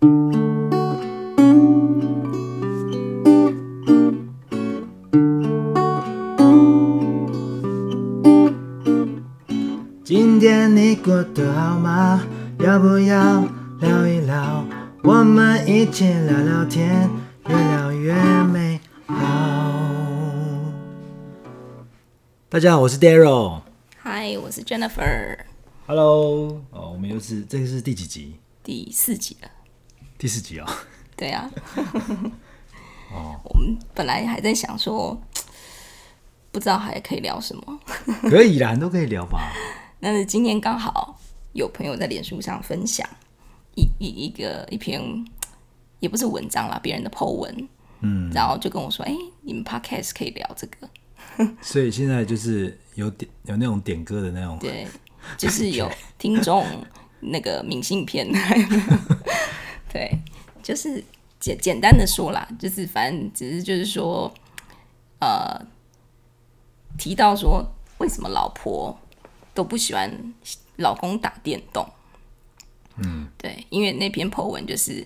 今天你过得好吗？要不要聊一聊？我们一起聊聊天，越聊越美好。大家好，我是 Daryl。Hi，我是 Jennifer。Hello，哦，我们又是这个是第几集？第四集了。第四集哦。对啊。哦。我们本来还在想说，不知道还可以聊什么。可以啦，都可以聊吧。但是今天刚好有朋友在脸书上分享一一一个一篇，也不是文章啦，别人的 po 文，嗯，然后就跟我说，哎、欸，你们 podcast 可以聊这个，所以现在就是有点有那种点歌的那种，对，就是有听众那个明信片，对，就是简简单的说啦，就是反正只是就是说，呃，提到说为什么老婆。都不喜欢老公打电动，嗯，对，因为那篇 po 文就是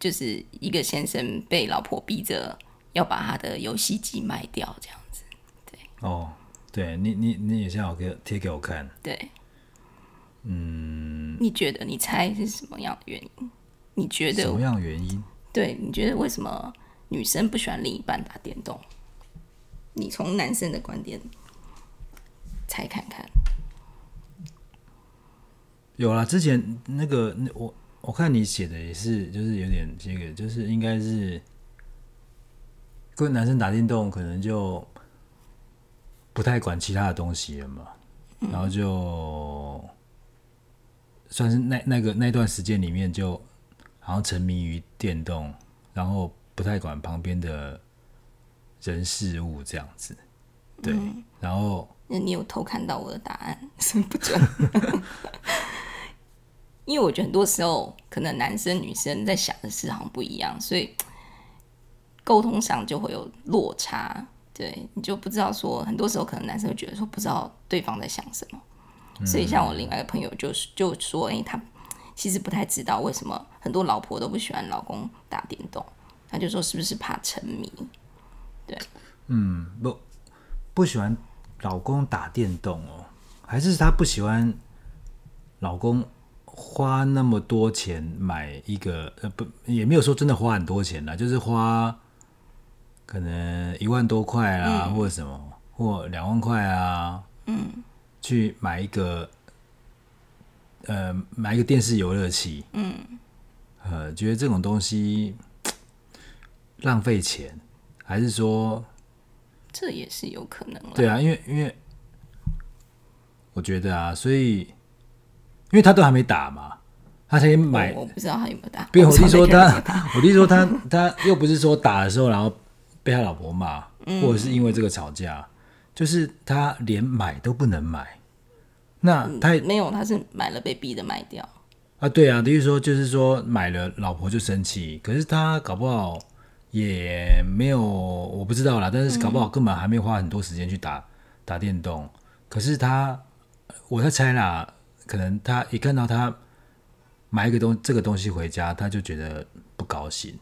就是一个先生被老婆逼着要把他的游戏机卖掉，这样子，对，哦，对你你你也想要给贴给我看，对，嗯，你觉得你猜是什么样的原因？你觉得什么样的原因？对，你觉得为什么女生不喜欢另一半打电动？你从男生的观点猜看看。有啦，之前那个那我我看你写的也是，就是有点这个，就是应该是跟男生打电动，可能就不太管其他的东西了嘛，嗯、然后就算是那那个那段时间里面，就好像沉迷于电动，然后不太管旁边的人事物这样子，对，嗯、然后那你有偷看到我的答案 是不准。因为我觉得很多时候，可能男生女生在想的事好像不一样，所以沟通上就会有落差。对，你就不知道说，很多时候可能男生会觉得说不知道对方在想什么。嗯、所以像我另外一个朋友就是就说，哎，他其实不太知道为什么很多老婆都不喜欢老公打电动。他就说是不是怕沉迷？对，嗯，不不喜欢老公打电动哦，还是他不喜欢老公？花那么多钱买一个呃不也没有说真的花很多钱啦，就是花可能一万多块啊，嗯、或者什么或两万块啊，嗯，去买一个呃买一个电视游乐器，嗯，呃觉得这种东西浪费钱，还是说这也是有可能？对啊，因为因为我觉得啊，所以。因为他都还没打嘛，他先买。我不知道他有没有打。比如我弟说他，我弟说他，他又不是说打的时候，然后被他老婆骂，嗯、或者是因为这个吵架，就是他连买都不能买。那他、嗯、没有，他是买了被逼的卖掉。啊，对啊，等于说就是说买了老婆就生气，可是他搞不好也没有，我不知道啦，但是搞不好根本还没有花很多时间去打打电动。可是他，我在猜啦。可能他一看到他买一个东这个东西回家，他就觉得不高兴。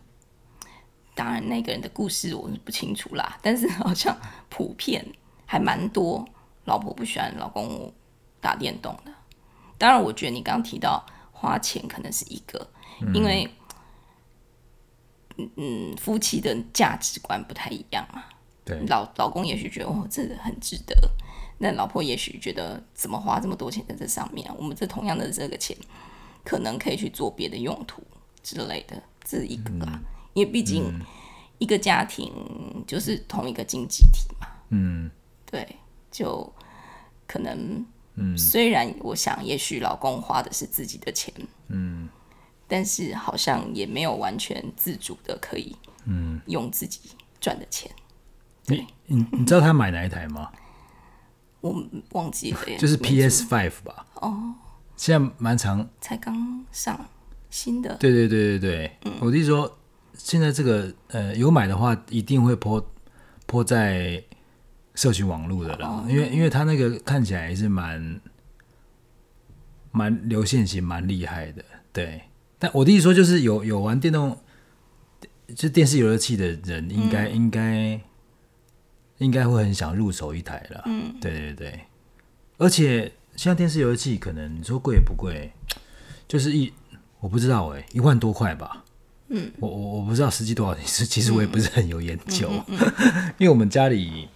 当然，那个人的故事我是不清楚啦，但是好像普遍还蛮多老婆不喜欢老公打电动的。当然，我觉得你刚刚提到花钱可能是一个，因为嗯，嗯，夫妻的价值观不太一样嘛。对，老老公也许觉得哦，这个很值得。那老婆也许觉得怎么花这么多钱在这上面？我们这同样的这个钱，可能可以去做别的用途之类的，这是一个啦。嗯、因为毕竟一个家庭就是同一个经济体嘛。嗯，对，就可能，嗯，虽然我想，也许老公花的是自己的钱，嗯，但是好像也没有完全自主的可以，嗯，用自己赚的钱。嗯、对，你你知道他买哪一台吗？我忘记了，就是 PS Five 吧？哦，现在蛮长，才刚上新的。对对对对对，嗯、我弟说现在这个呃有买的话，一定会 po po 在社群网络的啦，哦、因为因为他那个看起来也是蛮蛮流线型，蛮厉害的。对，但我的意思说，就是有有玩电动，就电视游乐器的人应该，应该应该应该会很想入手一台了。嗯，对对对。而且现在电视游乐器可能你说贵也不贵，就是一我不知道哎、欸，一万多块吧。嗯，我我我不知道实际多少钱，其实我也不是很有研究，嗯嗯嗯嗯、因为我们家里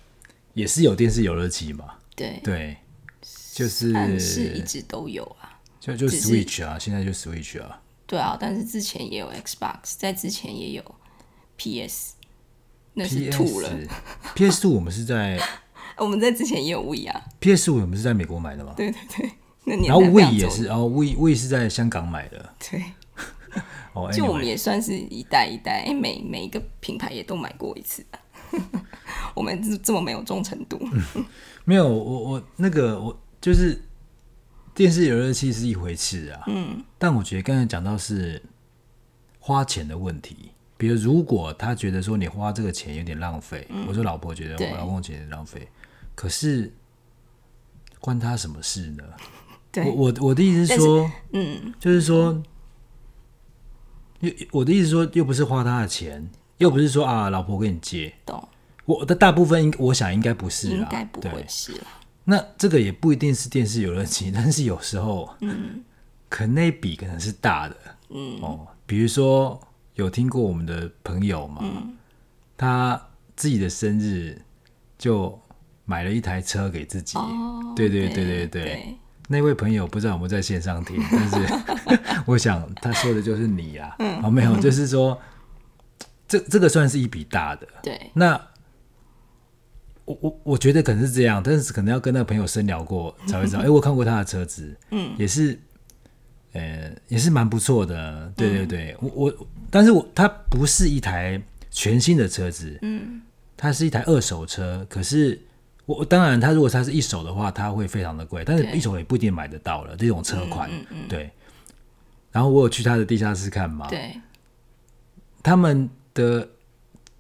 也是有电视游乐器嘛。对对，就是是一直都有啊，就就 Switch 啊，现在就 Switch 啊。对啊，但是之前也有 Xbox，在之前也有 PS，那是吐了。PS Two 我们是在，我们在之前也有 Wii 啊。PS 五我们是在美国买的嘛？对对对，那然后 Wii 也是，然后 Wii Wii 是在香港买的。对，哦，就我们也算是一代一代，哎，每每一个品牌也都买过一次。我们这这么没有忠诚度？没有，我我那个我就是。电视游乐器是一回事啊，嗯，但我觉得刚才讲到是花钱的问题。比如，如果他觉得说你花这个钱有点浪费，嗯、我说老婆觉得我老公觉得浪费，可是关他什么事呢？对，我我我的意思是说，嗯，就是说，又我的意思是说，又不是花他的钱，又不是说啊，老婆跟你借，懂？我的大部分应我想应该不是啦，应该不会是啦。那这个也不一定是电视游乐器，但是有时候，嗯，可能那笔可能是大的，嗯。哦，比如说有听过我们的朋友嘛，嗯，他自己的生日就买了一台车给自己，哦，对对对对对，对，那位朋友不知道有没有在线上听，但是我想他说的就是你啊，嗯，哦，没有，就是说这这个算是一笔大的，对，那。我我我觉得可能是这样，但是可能要跟那个朋友深聊过 才会知道。哎、欸，我看过他的车子，嗯，也是，呃，也是蛮不错的。对对对，嗯、我我，但是我它不是一台全新的车子，嗯，它是一台二手车。可是我当然，它如果它是一手的话，它会非常的贵，但是一手也不一定买得到了这种车款。嗯嗯嗯、对。然后我有去他的地下室看嘛，对，他们的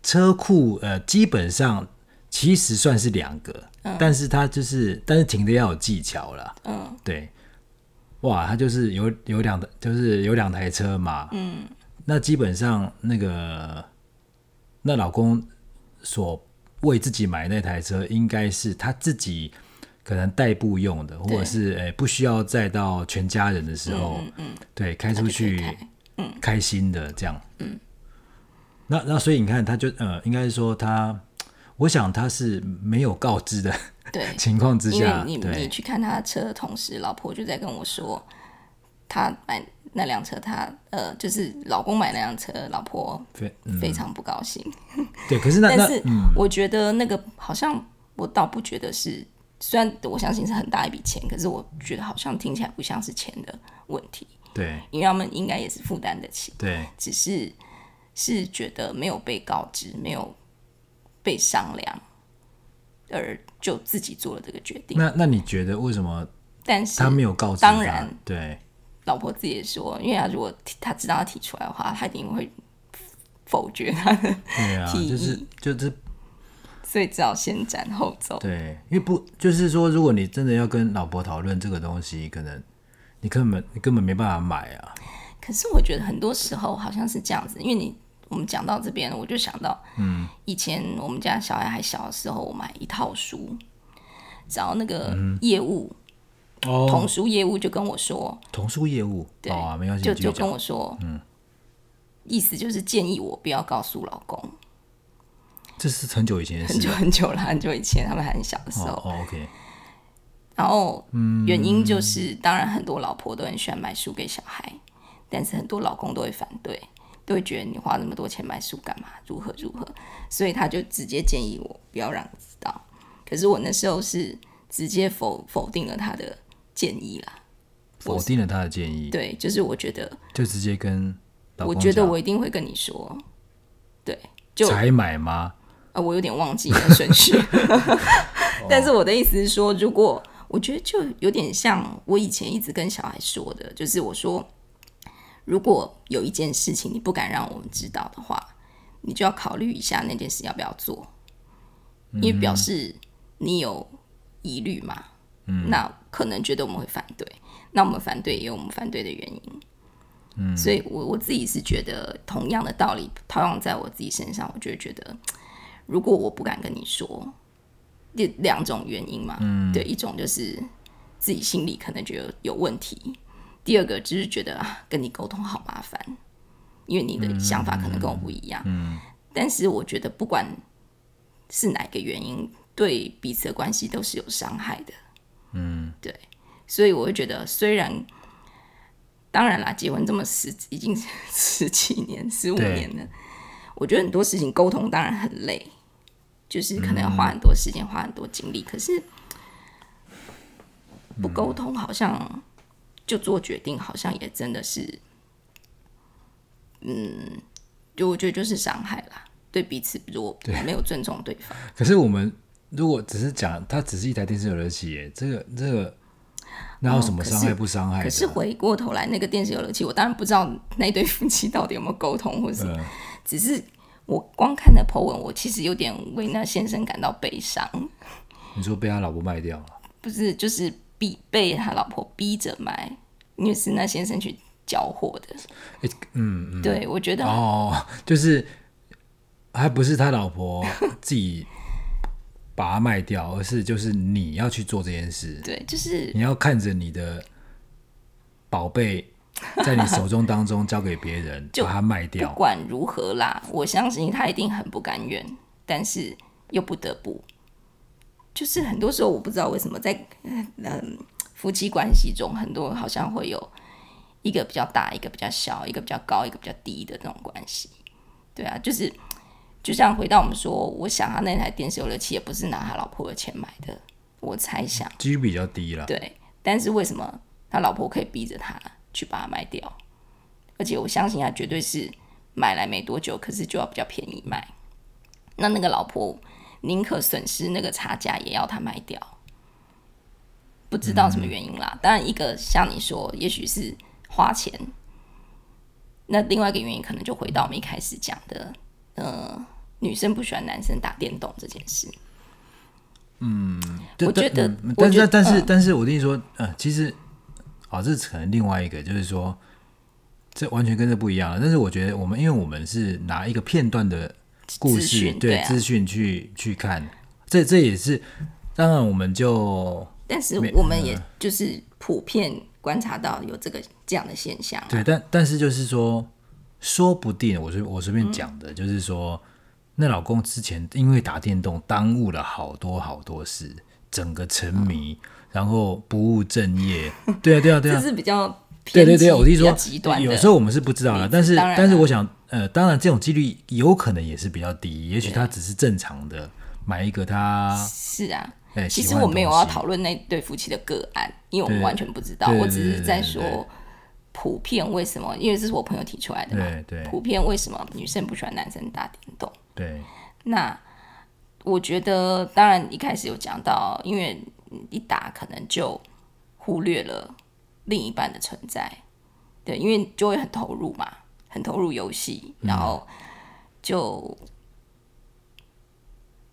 车库呃，基本上。其实算是两个，嗯、但是他就是，但是停的要有技巧了。嗯，对，哇，他就是有有两的，就是有两台车嘛。嗯，那基本上那个那老公所为自己买那台车，应该是他自己可能代步用的，或者是诶不需要再到全家人的时候，嗯，嗯对，开出去，嗯，开心的这样。嗯，那那所以你看，他就呃，应该是说他。我想他是没有告知的对 情况之下，因为你对你去看他的车的同时，老婆就在跟我说，他买那辆车他，他呃，就是老公买那辆车，老婆非常不高兴。对，可是那但是我觉得那个好像我倒不觉得是，虽然我相信是很大一笔钱，可是我觉得好像听起来不像是钱的问题。对，因为他们应该也是负担得起。对，只是是觉得没有被告知，没有。被商量，而就自己做了这个决定。那那你觉得为什么？但是他没有告知。当然，对，老婆自己也说，因为他如果他知道他提出来的话，他一定会否决他的提议。就是就是，所以只好先斩后奏。对，因为不就是说，如果你真的要跟老婆讨论这个东西，可能你根本你根本没办法买啊。可是我觉得很多时候好像是这样子，因为你。我们讲到这边，我就想到，嗯，以前我们家小孩还小的时候，我买一套书，找那个业务，哦，童书业务就跟我说，童书业务，对。啊，没关系，就就跟我说，嗯，意思就是建议我不要告诉老公，这是很久以前的事，很久很久了，很久以前他们还很小的时候，哦，OK，然后，嗯，原因就是，当然很多老婆都很喜欢买书给小孩，但是很多老公都会反对。都会觉得你花那么多钱买书干嘛？如何如何？所以他就直接建议我不要让你知道。可是我那时候是直接否否定了他的建议啦，否定了他的建议。对，就是我觉得就直接跟我觉得我一定会跟你说，对，就才买吗？啊，我有点忘记了顺序，但是我的意思是说，如果我觉得就有点像我以前一直跟小孩说的，就是我说。如果有一件事情你不敢让我们知道的话，你就要考虑一下那件事要不要做，因为表示你有疑虑嘛。嗯，那可能觉得我们会反对，那我们反对也有我们反对的原因。嗯，所以我我自己是觉得同样的道理套用在我自己身上，我就会觉得，如果我不敢跟你说，两两种原因嘛，嗯，对，一种就是自己心里可能觉得有问题，第二个就是觉得啊，跟你沟通好麻烦，因为你的想法可能跟我不一样，嗯，嗯，但是我觉得不管是哪个原因，对彼此的关系都是有伤害的，嗯，对，所以我会觉得虽然。当然啦，结婚这么十已经十几年、十五年了，我觉得很多事情沟通当然很累，就是可能要花很多时间、嗯、花很多精力。可是不沟通，好像就做决定，好像也真的是，嗯，就我觉得就是伤害啦，对彼此如果没有尊重对方。可是我们如果只是讲，它只是一台电视游乐器，耶，这个这个。那有什么伤害不伤害、哦可？可是回过头来，那个电视游乐器，我当然不知道那对夫妻到底有没有沟通，或是、嗯、只是我光看那 po 文，我其实有点为那先生感到悲伤。你说被他老婆卖掉了？不是，就是逼被他老婆逼着卖，因为是那先生去交货的。欸、嗯嗯，对，我觉得哦，就是还不是他老婆 自己。把它卖掉，而是就是你要去做这件事。对，就是你要看着你的宝贝在你手中当中 交给别人，就把它卖掉。不管如何啦，我相信他一定很不甘愿，但是又不得不。就是很多时候，我不知道为什么在嗯夫妻关系中，很多好像会有一个比较大，一个比较小，一个比较高，一个比较低的这种关系。对啊，就是。就像回到我们说，我想他那台电视游乐器也不是拿他老婆的钱买的，我猜想几率比较低了。对，但是为什么他老婆可以逼着他去把它卖掉？而且我相信他绝对是买来没多久，可是就要比较便宜卖。那那个老婆宁可损失那个差价，也要他卖掉。不知道什么原因啦。嗯、当然，一个像你说，也许是花钱。那另外一个原因，可能就回到我们一开始讲的，呃。女生不喜欢男生打电动这件事。嗯，我觉得，但是但是但是我跟你说，呃，其实，哦，这是可能另外一个，就是说，这完全跟这不一样了。但是我觉得，我们因为我们是拿一个片段的故事，对资讯去去看，这这也是当然我们就，但是我们也就是普遍观察到有这个这样的现象。对，但但是就是说，说不定我随我随便讲的，就是说。那老公之前因为打电动耽误了好多好多事，整个沉迷，嗯、然后不务正业。对啊，对啊，对啊，这是比较对对对，我是说极端。有时候我们是不知道的，但是但是我想，呃，当然这种几率有可能也是比较低，也许他只是正常的买一个他。是啊，欸、其实我没有要讨论那对夫妻的个案，因为我们完全不知道，我只是在说普遍为什么，因为这是我朋友提出来的嘛。对对，普遍为什么女生不喜欢男生打电动？对，那我觉得，当然一开始有讲到，因为一打可能就忽略了另一半的存在，对，因为就会很投入嘛，很投入游戏，然后就、嗯、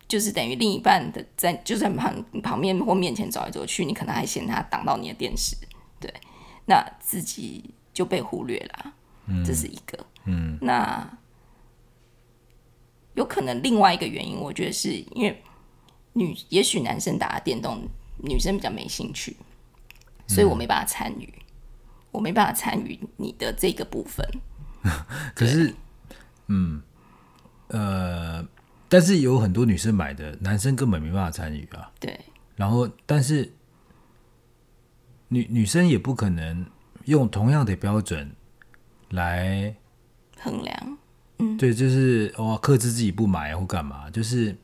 就是等于另一半的在就在旁旁边或面前走来走去，你可能还嫌他挡到你的电视，对，那自己就被忽略了，嗯，这是一个，嗯，那。有可能另外一个原因，我觉得是因为女，也许男生打电动，女生比较没兴趣，所以我没办法参与，嗯、我没办法参与你的这个部分。可是，嗯，呃，但是有很多女生买的，男生根本没办法参与啊。对。然后，但是女女生也不可能用同样的标准来衡量。嗯，对，就是哇，克制自己不买或干嘛，就是。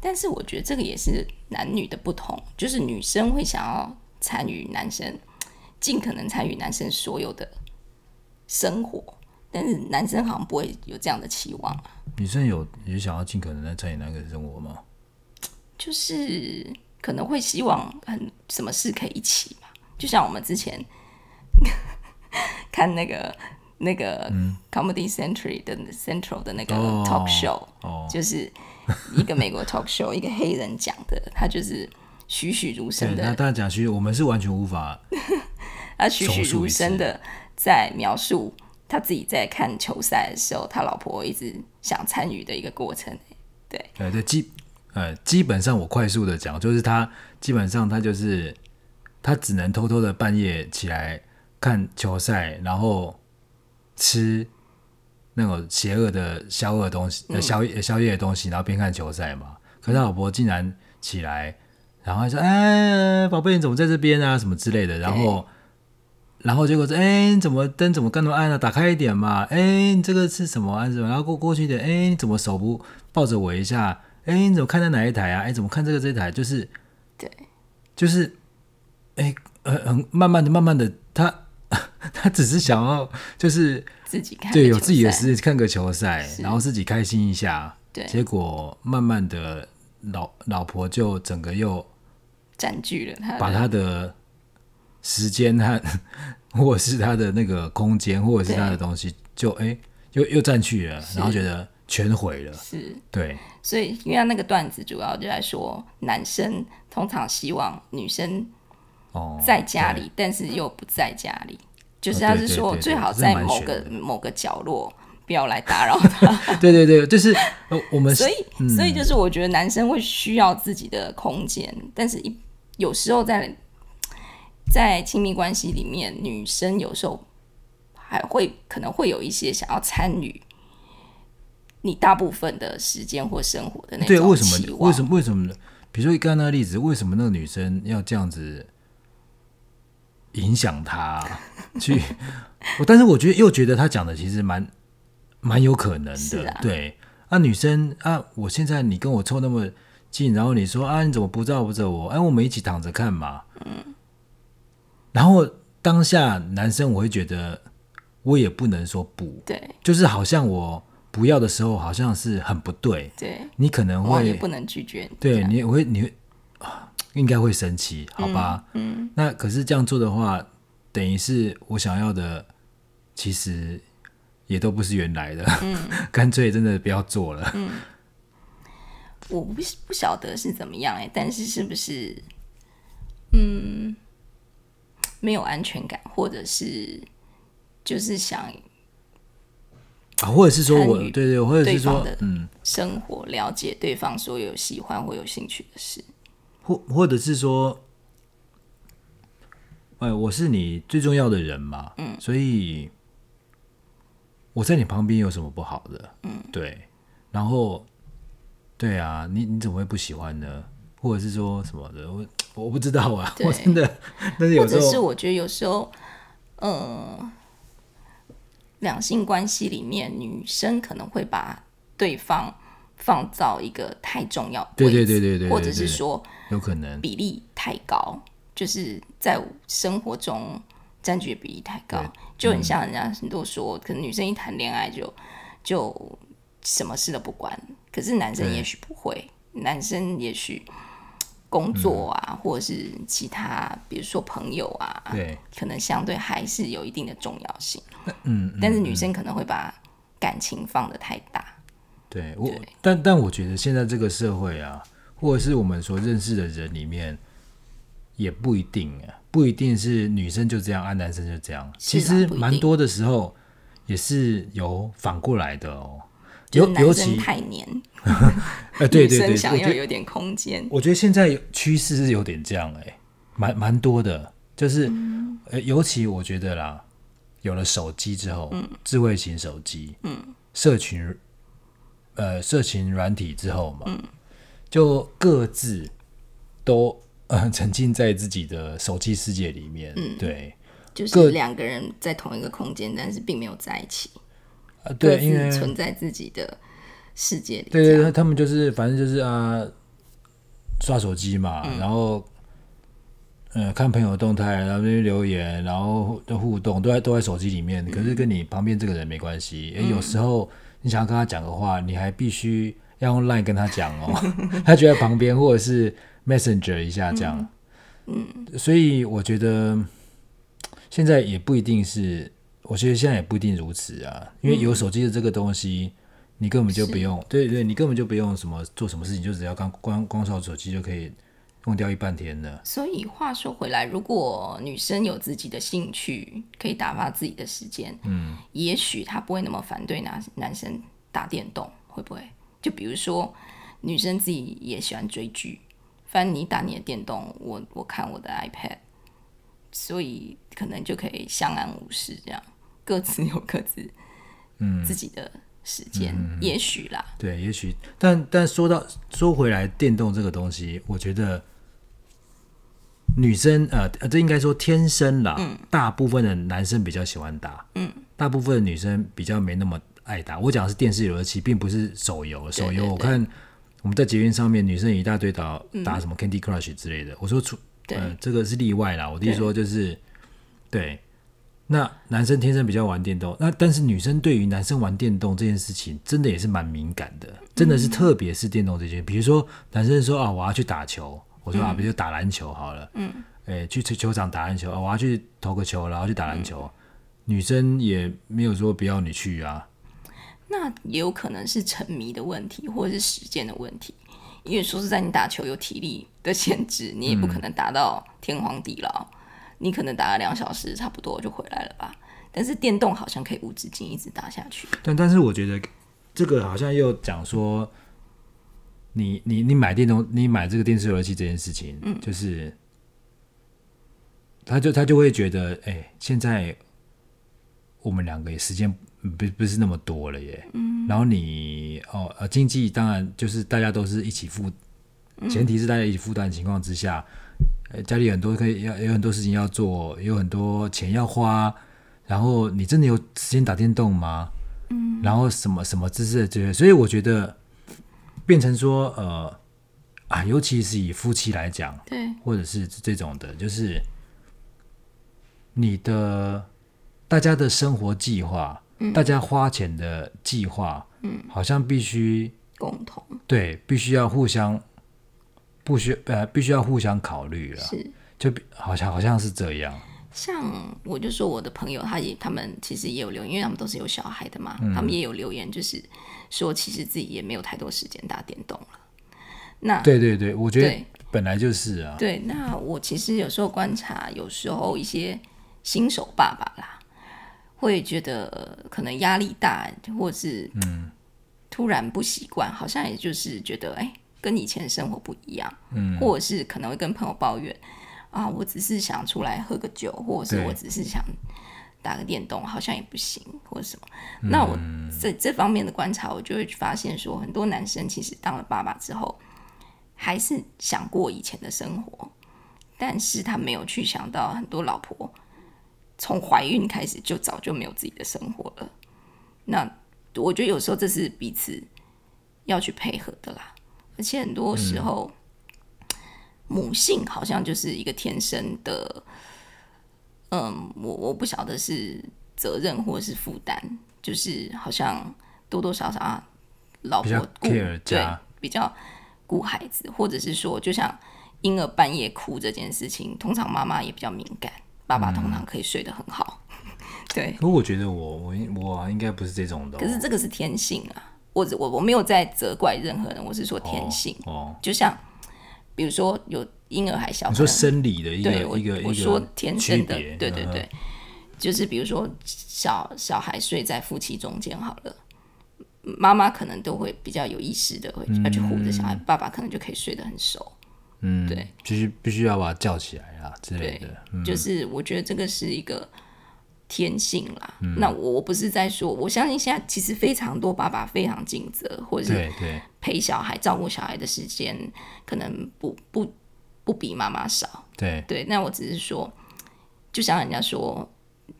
但是我觉得这个也是男女的不同，就是女生会想要参与男生，尽可能参与男生所有的生活，但是男生好像不会有这样的期望啊。女生有也想要尽可能的参与男生生活吗？就是可能会希望很什么事可以一起嘛，就像我们之前 看那个。那个 Comedy Central 的 Central 的那个 talk show，、哦、就是一个美国 talk show，一个黑人讲的，他就是栩栩如生的。那大家讲，其实我们是完全无法，他栩栩如生的在描述他自己在看球赛的时候，他老婆一直想参与的一个过程。对，呃，对基呃基本上我快速的讲，就是他基本上他就是他只能偷偷的半夜起来看球赛，然后吃那种邪恶的宵夜东西，呃宵夜宵夜的东西，然后边看球赛嘛。可是他老婆竟然起来，然后说：“哎，宝贝，你怎么在这边啊？什么之类的。”然后。然后结果说，哎，你怎么灯怎么干那么暗呢、啊？打开一点嘛。哎，你这个是什么啊？什么？然后过过去一点。哎，你怎么手不抱着我一下？哎，你怎么看在哪一台啊？哎，怎么看这个这一台？就是，对，就是，哎，很很慢慢的，慢慢的，他 他只是想要就是自己看，对，有自己的时间看个球赛，然后自己开心一下。对，结果慢慢的老老婆就整个又占据了他，把他的。时间和 或者是他的那个空间，或者是他的东西，就哎，又又占据了，然后觉得全毁了。是，对。所以，因为他那个段子主要就在说，男生通常希望女生哦在家里，但是又不在家里，就是他是说最好在某个某个角落，不要来打扰他。对对对，就是我们。所以，所以就是我觉得男生会需要自己的空间，但是一有时候在。在亲密关系里面，女生有时候还会可能会有一些想要参与你大部分的时间或生活的那种期望。对，为什么？为什么？为什么？比如说刚刚那个例子，为什么那个女生要这样子影响他去？我但是我觉得又觉得他讲的其实蛮蛮有可能的。啊、对啊，女生啊，我现在你跟我凑那么近，然后你说啊，你怎么不照顾着我？哎，我们一起躺着看嘛。嗯。然后当下男生我会觉得，我也不能说不，对，就是好像我不要的时候，好像是很不对，对，你可能会也不能拒绝，对你会你会应该会生气，好吧？嗯，嗯，那可是这样做的话，等于是我想要的，其实也都不是原来的，嗯，干脆真的不要做了，嗯，我不不晓得是怎么样哎，但是是不是，嗯。没有安全感，或者是就是想啊，或者是说我对对，或者是说嗯，生活了解对方所有喜欢或有兴趣的事，或或者是说，哎，我是你最重要的人嘛，嗯，所以我在你旁边有什么不好的？嗯，对，然后对啊，你你怎么会不喜欢呢？或者是说什么的？我。我不知道啊，我真的，但是有时候，或者是我觉得有时候，呃，两性关系里面，女生可能会把对方放到一个太重要的位置，对对对对对，或者是说有可能比例太高，就是在生活中占据的比例太高，就很像人家很多说，可能女生一谈恋爱就就什么事都不管，可是男生也许不会，男生也许。工作啊，嗯、或者是其他，比如说朋友啊，对，可能相对还是有一定的重要性。嗯，嗯，但是女生可能会把感情放得太大。对我，但但我觉得现在这个社会啊，或者是我们所认识的人里面，也不一定啊，不一定是女生就这样，啊，男生就这样。其实蛮多的时候也是有反过来的哦。尤尤其太黏，呃，对对对，想要有点空间。我觉得现在趋势是有点这样，哎，蛮蛮多的，就是，呃，尤其我觉得啦，有了手机之后，智慧型手机，嗯，社群，呃，社群软体之后嘛，嗯，就各自都呃 沉浸在自己的手机世界里面，嗯，对，就是两个人在同一个空间，但是并没有在一起。对，因为存在自己的世界里。对对对，他们就是反正就是啊，刷手机嘛，嗯、然后呃看朋友动态，然后那边留言，然后的互动都在都在手机里面。嗯、可是跟你旁边这个人没关系。哎、嗯，有时候你想要跟他讲的话，你还必须要用 Line 跟他讲哦，他就在旁边，或者是 Messenger 一下这样。嗯，所以我觉得现在也不一定是。我觉得现在也不一定如此啊，因为有手机的这个东西，嗯、你根本就不用，对对，你根本就不用什么做什么事情，就只要刚光光刷手机就可以，用掉一半天的。所以话说回来，如果女生有自己的兴趣，可以打发自己的时间，嗯，也许她不会那么反对男男生打电动，会不会？就比如说女生自己也喜欢追剧，反正你打你的电动，我我看我的 iPad，所以可能就可以相安无事，这样各自有各自嗯自己的。时间、嗯、也许啦，对，也许，但但说到说回来，电动这个东西，我觉得女生呃，这应该说天生啦，嗯，大部分的男生比较喜欢打，嗯，大部分的女生比较没那么爱打。我讲的是电视游戏，并不是手游。手游我看我们在捷运上面，女生一大堆打打什么 Candy Crush 之类的。嗯、我说出，呃，这个是例外啦。我弟说就是对。对那男生天生比较玩电动，那但是女生对于男生玩电动这件事情，真的也是蛮敏感的，真的是特别是电动这些，比如说男生说啊，我要去打球，我说啊，比如打篮球好了，嗯，哎，去球场打篮球啊，我要去投个球，然后去打篮球，女生也没有说不要你去啊。那也有可能是沉迷的问题，或者是时间的问题，因为说实在，你打球有体力的限制，你也不可能打到天荒地老。你可能打了两小时，差不多就回来了吧。但是电动好像可以无止境一直打下去。但但是我觉得这个好像又讲说，你你你买电动，你买这个电视游戏机这件事情，嗯，就是他就他就会觉得，哎、欸，现在我们两个也时间不不是那么多了耶。嗯。然后你哦呃，经济当然就是大家都是一起负，前提是大家一起负担的情况之下。家里很多可以要有很多事情要做，有很多钱要花，然后你真的有时间打电动吗？嗯，然后什么什么姿势的这些，所以我觉得变成说呃啊，尤其是以夫妻来讲，对，或者是这种的，就是你的大家的生活计划，嗯，大家花钱的计划，嗯，好像必须共同，对，必须要互相。不需呃，必须要互相考虑了，是，就好像好像是这样。像我就说我的朋友，他也他们其实也有留言，因为他们都是有小孩的嘛，嗯、他们也有留言，就是说其实自己也没有太多时间打电动了。那对对对，我觉得本来就是啊。对，那我其实有时候观察，有时候一些新手爸爸啦，会觉得可能压力大，或是嗯，突然不习惯，好像也就是觉得哎。跟以前的生活不一样，嗯，或者是可能会跟朋友抱怨啊，我只是想出来喝个酒，或者是我只是想打个电动，好像也不行，或者什么。嗯、那我在这方面的观察，我就会发现说，很多男生其实当了爸爸之后，还是想过以前的生活，但是他没有去想到很多老婆从怀孕开始就早就没有自己的生活了。那我觉得有时候这是彼此要去配合的啦。而且很多时候，嗯、母性好像就是一个天生的，嗯，我我不晓得是责任或者是负担，就是好像多多少少啊，老婆顾对比较顾孩子，或者是说，就像婴儿半夜哭这件事情，通常妈妈也比较敏感，爸爸通常可以睡得很好，嗯、对。可我觉得我我我应该不是这种的、哦，可是这个是天性啊。我我我没有在责怪任何人，我是说天性。哦，哦就像比如说有婴儿还小，你说生理的一个对一个我说天生的，别对对对，就是比如说小小孩睡在夫妻中间好了，妈妈可能都会比较有意识的会要去护着小孩，嗯、爸爸可能就可以睡得很熟。嗯，对，就是必须要把他叫起来啊之类的。嗯、就是我觉得这个是一个。天性啦，嗯、那我我不是在说，我相信现在其实非常多爸爸非常尽责，或者是陪小孩、照顾小孩的时间，可能不不不比妈妈少。对对，那我只是说，就像人家说，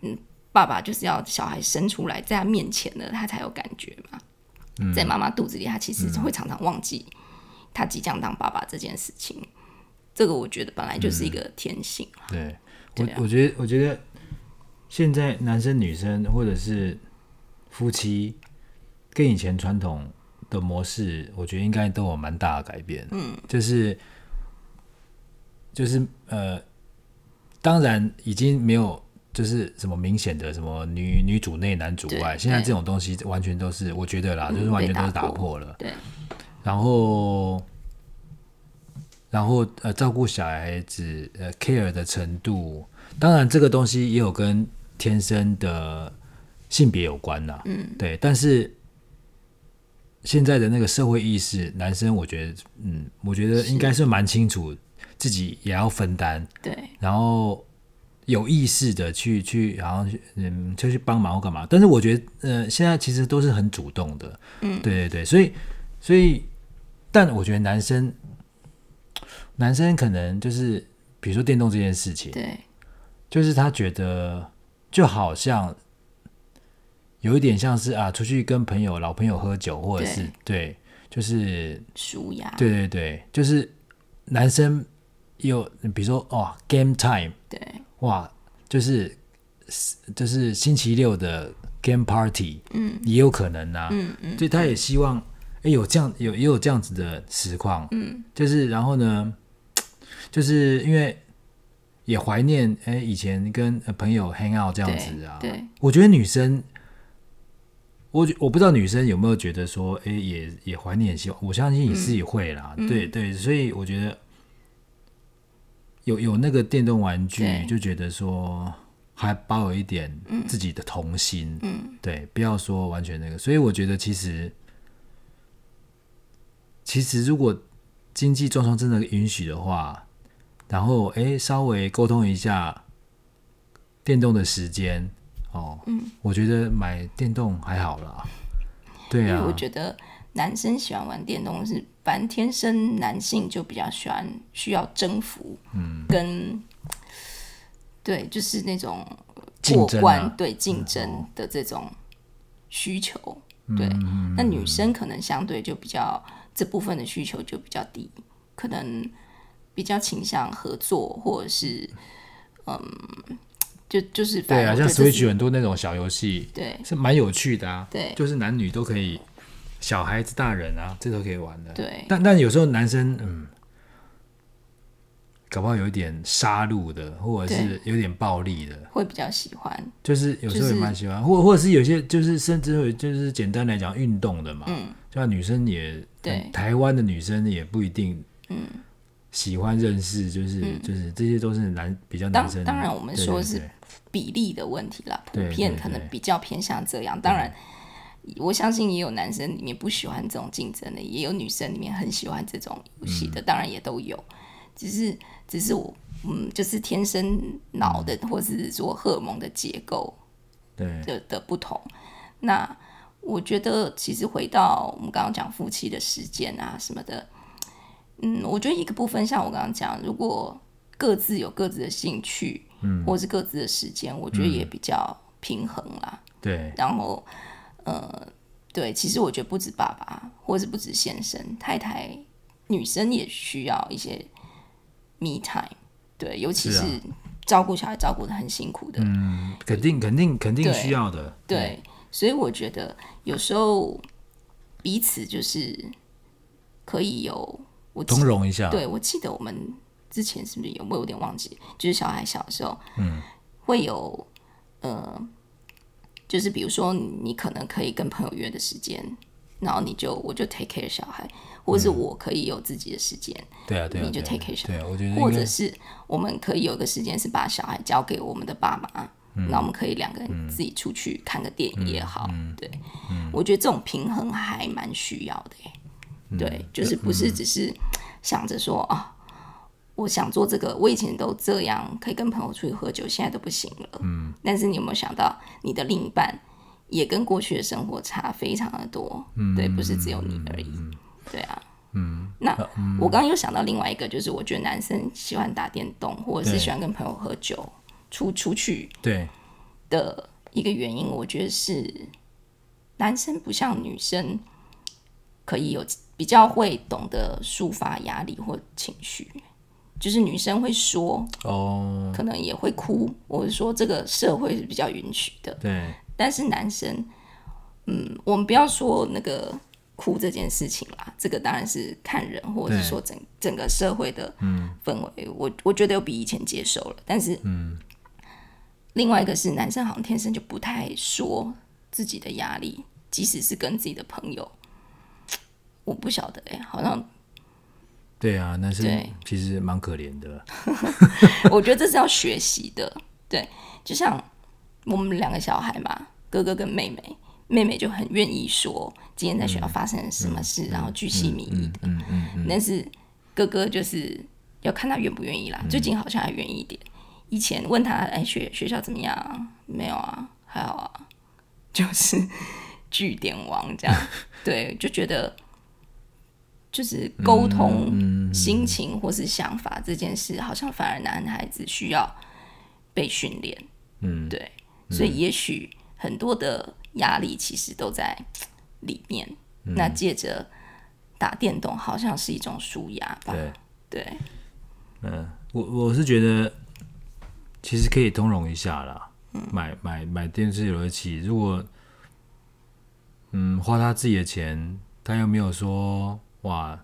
嗯，爸爸就是要小孩生出来在他面前了，他才有感觉嘛。嗯、在妈妈肚子里，他其实会常常忘记他即将当爸爸这件事情。嗯、这个我觉得本来就是一个天性。对，我我觉得我觉得。现在男生女生或者是夫妻，跟以前传统的模式，我觉得应该都有蛮大的改变。嗯，就是就是呃，当然已经没有就是什么明显的什么女女主内男主外，现在这种东西完全都是我觉得啦，就是完全都是打破了。对，然后。然后呃照顾小孩子呃 care 的程度，当然这个东西也有跟天生的性别有关呐，嗯，对，但是现在的那个社会意识，男生我觉得，嗯，我觉得应该是。蛮清楚自己也要分担，对，然后有意识的去去，然后嗯，就去帮忙或干嘛，但是我觉得，呃，现在其实都是很主动的，嗯，对对对，所以所以，但我觉得男生男生可能就是，比如说电动这件事情，对，就是他觉得。就好像有一点像是啊，出去跟朋友、老朋友喝酒，或者是对，对，就是舒压。对对对，就是男生有，比如说哦，game time，对，哇，就是就是星期六的 game party，嗯，也有可能啊，嗯嗯，所以他也希望，哎，有这样有也有这样子的实况，嗯，就是然后呢，就是因为。也怀念哎，以前跟朋友 hang out 这样子啊。对，对我觉得女生，我我不知道女生有没有觉得说，哎，也也怀念，希望我相信你自己会啦。嗯、对对，所以我觉得有有那个电动玩具，就觉得说还保有一点自己的童心。嗯，对，不要说完全那个。所以我觉得其实其实如果经济状况真的允许的话。然后，哎，稍微沟通一下电动的时间哦。嗯，我觉得买电动还好啦。对啊，我觉得男生喜欢玩电动是，反正天生男性就比较喜欢需要征服，嗯，跟对，就是那种过关、啊、对竞争的这种需求。嗯、对，嗯、那女生可能相对就比较这部分的需求就比较低，可能。比较倾向合作，或者是嗯，就就是对啊，像 Switch 很多那种小游戏，对，是蛮有趣的啊。对，就是男女都可以，小孩子、大人啊，这都可以玩的。对，但但有时候男生嗯，搞不好有一点杀戮的，或者是有点暴力的，会比较喜欢。就是有时候也蛮喜欢，就是、或或者是有些就是甚至会就是简单来讲运动的嘛，嗯，像女生也对，台湾的女生也不一定，嗯。喜欢认识就是、嗯、就是这些都是男比较男生当，当然我们说是比例的问题啦，普遍可能比较偏向这样。当然，我相信也有男生里面不喜欢这种竞争的，也有女生里面很喜欢这种游戏的，嗯、当然也都有。只是只是我嗯，就是天生脑的、嗯、或者是说荷尔蒙的结构对的的不同。那我觉得其实回到我们刚刚讲夫妻的时间啊什么的。嗯，我觉得一个部分像我刚刚讲，如果各自有各自的兴趣，嗯，或是各自的时间，我觉得也比较平衡啦。对。然后，呃，对，其实我觉得不止爸爸，或是不止先生、太太，女生也需要一些 me time。对，尤其是照顾小孩，照顾的很辛苦的。嗯，肯定，肯定，肯定需要的。对。对，所以我觉得有时候彼此就是可以有。我通融一下，对，我记得我们之前是不是有？我有点忘记，就是小孩小的时候，嗯，会有呃，就是比如说你可能可以跟朋友约的时间，然后你就我就 take care 小孩，或者是我可以有自己的时间，对啊，对啊，你就 take care 小孩，对啊，我觉得，或者是我们可以有个时间是把小孩交给我们的爸妈，那我们可以两个人自己出去看个电影也好，对，我觉得这种平衡还蛮需要的耶。对，就是不是只是想着说啊，我想做这个，我以前都这样，可以跟朋友出去喝酒，现在都不行了。嗯，但是你有没有想到，你的另一半也跟过去的生活差非常的多？嗯，对，不是只有你而已。对啊，嗯，那我刚刚又想到另外一个，就是我觉得男生喜欢打电动，或者是喜欢跟朋友喝酒，出出去，对的一个原因，我觉得是男生不像女生可以有。比较会懂得抒发压力或情绪，就是女生会说哦，可能也会哭。我是说，这个社会是比较允许的。对，但是男生，嗯，我们不要说那个哭这件事情啦，这个当然是看人，或者是说整整个社会的氛围。嗯，我我觉得有比以前接受了，但是嗯，另外一个是男生好像天生就不太说自己的压力，即使是跟自己的朋友。我不晓得哎，好像对啊，男生对其实蛮可怜的。我觉得这是要学习的。对，就像我们两个小孩嘛，哥哥跟妹妹，妹妹就很愿意说今天在学校发生了什么事，嗯、然后巨细靡遗的。嗯嗯，嗯，嗯但是哥哥就是要看他愿不愿意啦。嗯、最近好像还愿意一点。以前问他，哎，学学校怎么样？没有啊，还好啊，就是据点王这样。对，就觉得就是沟通心情或是想法这件事，好像反而男孩子需要被训练。嗯，对，所以也许很多的压力其实都在里面。那借着打电动，好像是一种舒压吧？对，对。嗯，我我是觉得。其实可以通融一下啦，嗯、买买买电视游乐器，如果嗯花他自己的钱，他又没有说哇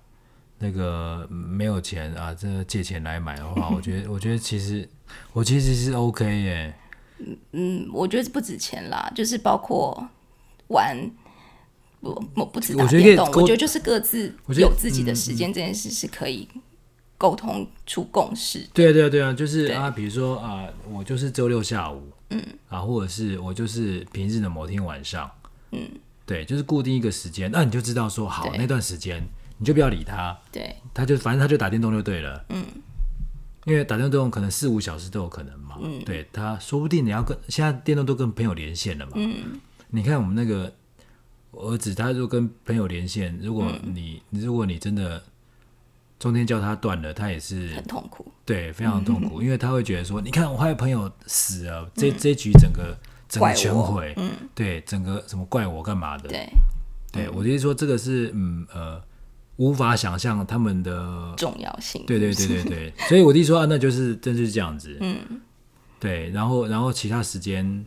那个没有钱啊，这借钱来买的话，我觉得我觉得其实我其实是 OK 耶。嗯，我觉得不止钱啦，就是包括玩不不不止打电动，我觉，我觉得就是各自有自己的时间，这件事是可以。沟通出共识，对啊，对啊，对啊，就是啊，比如说啊，我就是周六下午，嗯，啊，或者是我就是平日的某天晚上，嗯，对，就是固定一个时间，那你就知道说好那段时间你就不要理他，对，他就反正他就打电动就对了，嗯，因为打电动可能四五小时都有可能嘛，嗯，对，他说不定你要跟现在电动都跟朋友连线了嘛，嗯，你看我们那个儿子，他就跟朋友连线，如果你如果你真的。中间叫他断了，他也是很痛苦，对，非常痛苦，因为他会觉得说，你看我还有朋友死了，这这局整个整个全毁，嗯，对，整个什么怪我干嘛的，对，对我就是说这个是嗯呃无法想象他们的重要性，对对对对对，所以我弟说啊，那就是真是这样子，嗯，对，然后然后其他时间，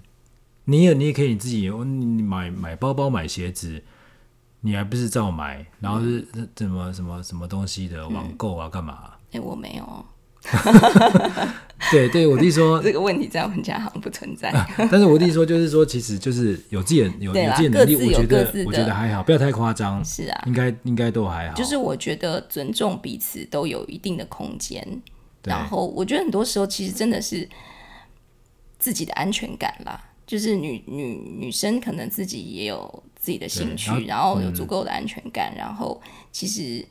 你也你也可以你自己你买买包包买鞋子。你还不是照买，然后是怎么什么什么东西的网购啊，干嘛？哎，我没有。对对，我弟说 这个问题在我们家好像不存在。但是我弟说，就是说，其实就是有自己的有有自己的能力，我觉得我觉得还好，不要太夸张。是啊，应该应该都还好。就是我觉得尊重彼此都有一定的空间，然后我觉得很多时候其实真的是自己的安全感啦。就是女女女生可能自己也有自己的兴趣，然后有足够的安全感，然后其实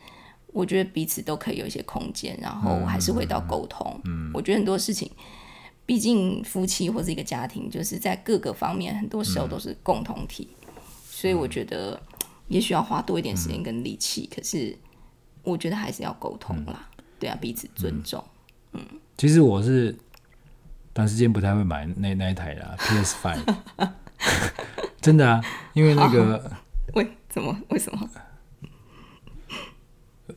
我觉得彼此都可以有一些空间，然后还是回到沟通。嗯，我觉得很多事情，毕竟夫妻或是一个家庭，就是在各个方面很多时候都是共同体，所以我觉得也许要花多一点时间跟力气，可是我觉得还是要沟通啦，对啊，彼此尊重。嗯，其实我是。短时间不太会买那那一台啦，PS Five，真的啊，因为那个，为怎么为什么？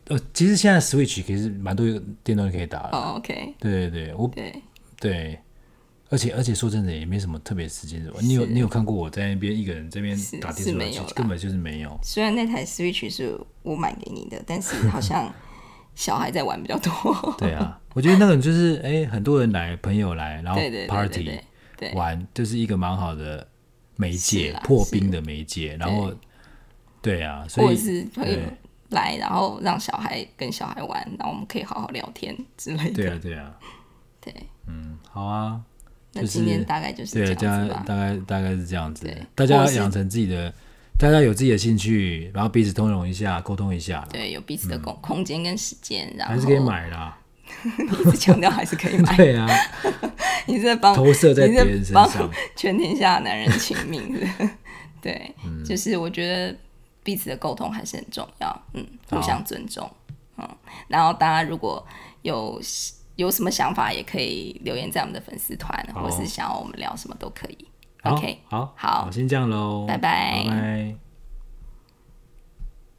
呃，其实现在 Switch 其实蛮多电动可以打的。哦，OK，对对对，我对对，而且而且说真的也没什么特别时间什么。你有你有看过我在那边一个人这边打电视吗？根本就是没有。虽然那台 Switch 是我买给你的，但是好像。小孩在玩比较多，对啊，我觉得那种就是哎、欸，很多人来，朋友来，然后 party 玩，就是一个蛮好的媒介，破冰的媒介。然后，对啊，所以或者是朋友来，然后让小孩跟小孩玩，然后我们可以好好聊天之类的。对啊，对啊，对，嗯，好啊。那今天大概就是这样子吧，大概大概是这样子，大家要养成自己的。大家有自己的兴趣，然后彼此通融一下，沟通一下。对，有彼此的空空间跟时间，然后还是可以买啦。你一直强调还是可以买。对啊，你在帮投射在别人身上，全天下男人请命。对，就是我觉得彼此的沟通还是很重要，嗯，互相尊重，嗯。然后大家如果有有什么想法，也可以留言在我们的粉丝团，或是想要我们聊什么都可以。OK，好，好，先这样喽，拜拜，拜拜。